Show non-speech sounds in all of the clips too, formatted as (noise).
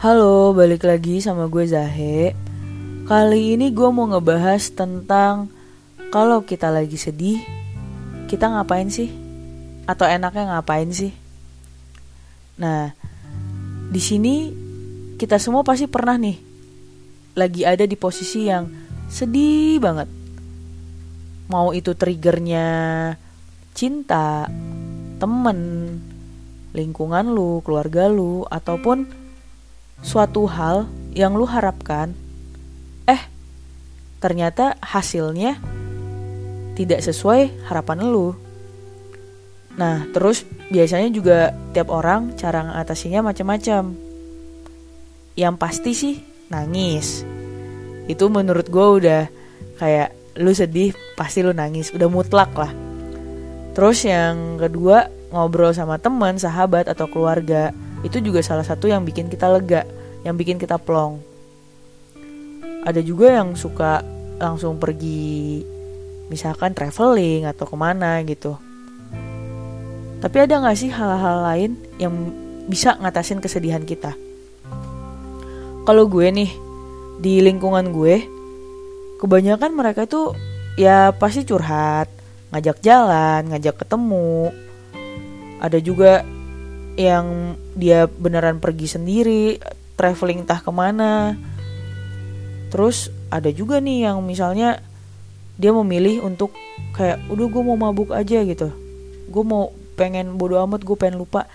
Halo, balik lagi sama gue Zahe. Kali ini gue mau ngebahas tentang kalau kita lagi sedih, kita ngapain sih? Atau enaknya ngapain sih? Nah, di sini kita semua pasti pernah nih lagi ada di posisi yang sedih banget. Mau itu triggernya cinta, temen, lingkungan lu, keluarga lu, ataupun suatu hal yang lu harapkan, eh ternyata hasilnya tidak sesuai harapan lu. Nah, terus biasanya juga tiap orang cara ngatasinya macam-macam. Yang pasti sih nangis. Itu menurut gue udah kayak lu sedih pasti lu nangis, udah mutlak lah. Terus yang kedua ngobrol sama teman, sahabat atau keluarga itu juga salah satu yang bikin kita lega, yang bikin kita plong. Ada juga yang suka langsung pergi misalkan traveling atau ke mana gitu. Tapi ada gak sih hal-hal lain yang bisa ngatasin kesedihan kita? Kalau gue nih di lingkungan gue, kebanyakan mereka itu ya pasti curhat, ngajak jalan, ngajak ketemu. Ada juga yang dia beneran pergi sendiri, traveling entah ke mana. Terus ada juga nih yang misalnya dia memilih untuk kayak udah gue mau mabuk aja gitu. Gue mau pengen bodo amat, gue pengen lupa.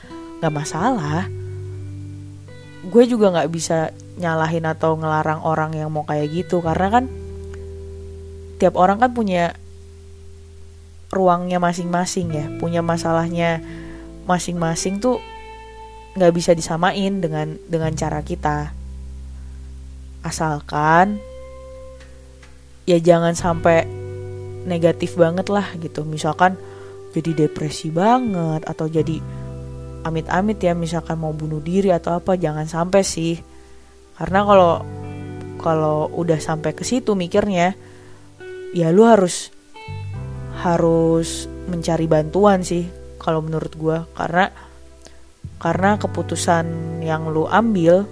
Gak masalah. Gue juga gak bisa nyalahin atau ngelarang orang yang mau kayak gitu karena kan tiap orang kan punya ruangnya masing-masing ya punya masalahnya masing-masing tuh nggak bisa disamain dengan dengan cara kita. Asalkan ya jangan sampai negatif banget lah gitu. Misalkan jadi depresi banget atau jadi amit-amit ya misalkan mau bunuh diri atau apa jangan sampai sih. Karena kalau kalau udah sampai ke situ mikirnya ya lu harus harus mencari bantuan sih kalau menurut gue karena karena keputusan yang lu ambil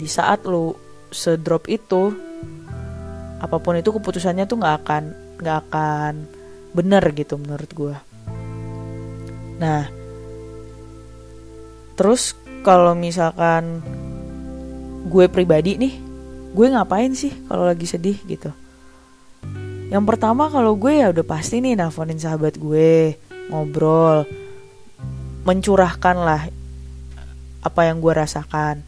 di saat lu sedrop itu apa pun itu keputusannya tuh nggak akan nggak akan bener gitu menurut gue nah terus kalau misalkan gue pribadi nih gue ngapain sih kalau lagi sedih gitu? Yang pertama kalau gue ya udah pasti nih nelfonin sahabat gue ngobrol mencurahkan lah apa yang gue rasakan.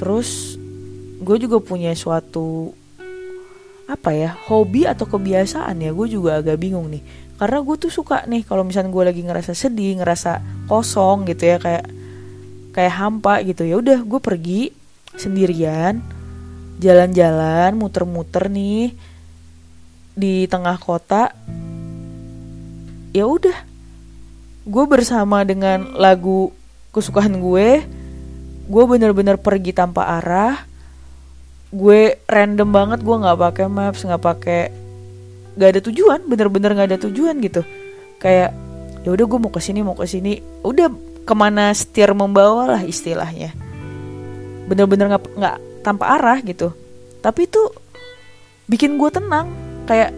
Terus gue juga punya suatu apa ya hobi atau kebiasaan ya gue juga agak bingung nih. Karena gue tuh suka nih kalau misalnya gue lagi ngerasa sedih ngerasa kosong gitu ya kayak kayak hampa gitu ya udah gue pergi sendirian jalan-jalan muter-muter nih di tengah kota ya udah gue bersama dengan lagu kesukaan gue gue bener-bener pergi tanpa arah. Gue random banget gue nggak pakai maps nggak pakai nggak ada tujuan bener-bener nggak ada tujuan gitu. Kayak ya udah gue mau ke sini mau ke sini udah ke mana setir membawa lah istilahnya. Bener-bener nggak nggak tanpa arah gitu. Tapi itu bikin gue tenang. Kayak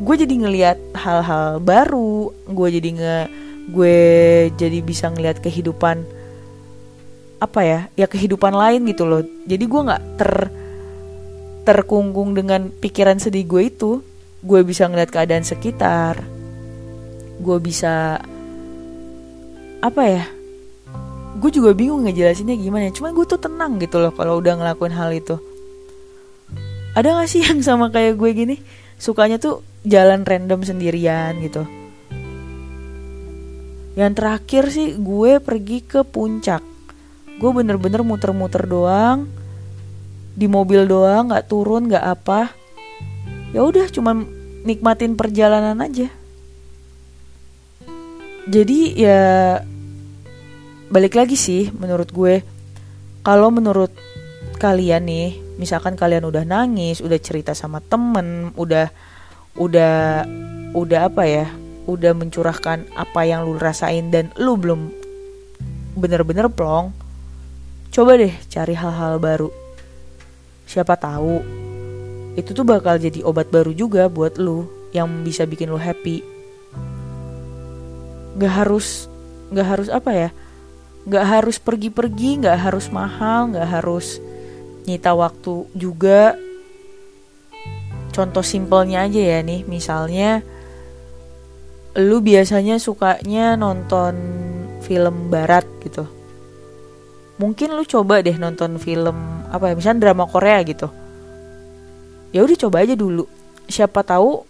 gue jadi ngelihat hal-hal baru gue jadi nge gue jadi bisa ngelihat kehidupan apa ya ya kehidupan lain gitu loh. Jadi gue nggak ter terkungkung dengan pikiran sedih gue itu. Gue bisa ngeliat keadaan sekitar. Gue bisa apa ya gue juga bingung ngejelasinnya gimana. Cuman gue tuh tenang gitu loh kalau udah ngelakuin hal itu. Ada gak sih (laughs) yang sama kayak gue gini? Sukanya tuh jalan random sendirian gitu yang terakhir sih gue pergi ke puncak. Gue bener-bener muter-muter doang di mobil doang nggak turun nggak apa. Ya udah cuman nikmatin perjalanan aja. Jadi ya balik lagi sih menurut gue. Kalau menurut kalian nih misalkan kalian udah nangis udah cerita sama temen udah udah udah apa ya udah mencurahkan apa yang lu rasain dan lu belum bener-bener plong coba deh cari hal-hal baru. Siapa tahu itu tuh bakal jadi obat baru juga buat lu yang bisa bikin lu happy. Gak harus gak harus apa ya? Gak harus pergi-pergi gak harus mahal gak harus nyita waktu juga. Contoh simpelnya aja ya nih misalnya lu biasanya sukanya nonton film barat gitu. Mungkin lu coba deh nonton film apa ya misalnya drama Korea gitu. Ya udah coba aja dulu. Siapa tahu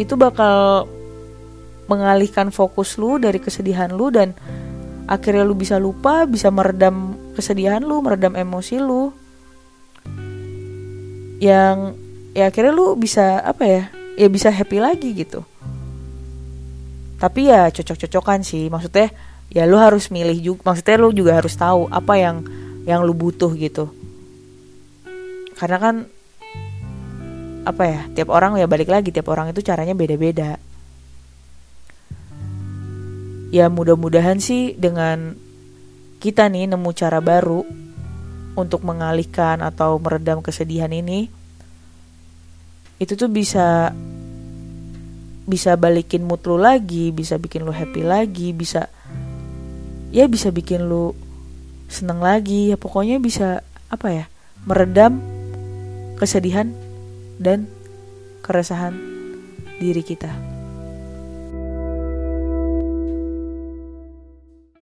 itu bakal mengalihkan fokus lu dari kesedihan lu dan akhirnya lu bisa lupa bisa meredam kesedihan lu meredam emosi lu. Yang ya akhirnya lu bisa apa ya ya bisa happy lagi gitu tapi ya cocok-cocokan sih. Maksudnya ya lu harus milih juga maksudnya lu juga harus tahu apa yang yang lu butuh gitu. Karena kan apa ya tiap orang ya balik lagi tiap orang itu caranya beda-beda. Ya mudah-mudahan sih dengan kita nih nemu cara baru untuk mengalihkan atau meredam kesedihan ini itu tuh bisa bisa balikin mood lu lagi, bisa bikin lu happy lagi, bisa ya bisa bikin lu seneng lagi, ya pokoknya bisa apa ya? meredam kesedihan dan keresahan diri kita.